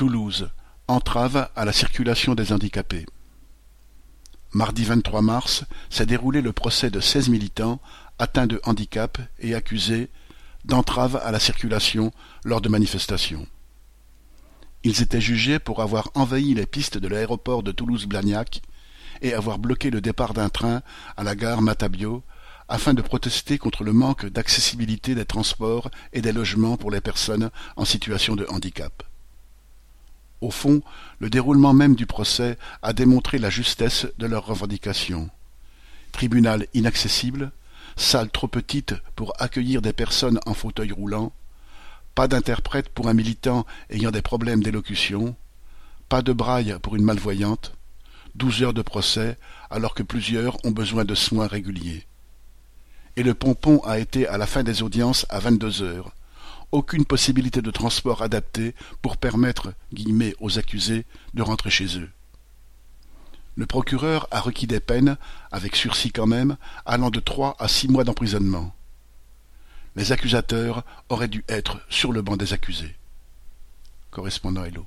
Toulouse, entrave à la circulation des handicapés. Mardi 23 mars s'est déroulé le procès de seize militants atteints de handicap et accusés d'entrave à la circulation lors de manifestations. Ils étaient jugés pour avoir envahi les pistes de l'aéroport de Toulouse-Blagnac et avoir bloqué le départ d'un train à la gare Matabio afin de protester contre le manque d'accessibilité des transports et des logements pour les personnes en situation de handicap. Au fond, le déroulement même du procès a démontré la justesse de leurs revendications. Tribunal inaccessible, salle trop petite pour accueillir des personnes en fauteuil roulant, pas d'interprète pour un militant ayant des problèmes d'élocution, pas de braille pour une malvoyante, douze heures de procès alors que plusieurs ont besoin de soins réguliers. Et le pompon a été à la fin des audiences à vingt-deux heures. Aucune possibilité de transport adapté pour permettre aux accusés de rentrer chez eux. Le procureur a requis des peines, avec sursis quand même, allant de trois à six mois d'emprisonnement. Les accusateurs auraient dû être sur le banc des accusés. Correspondant Hello.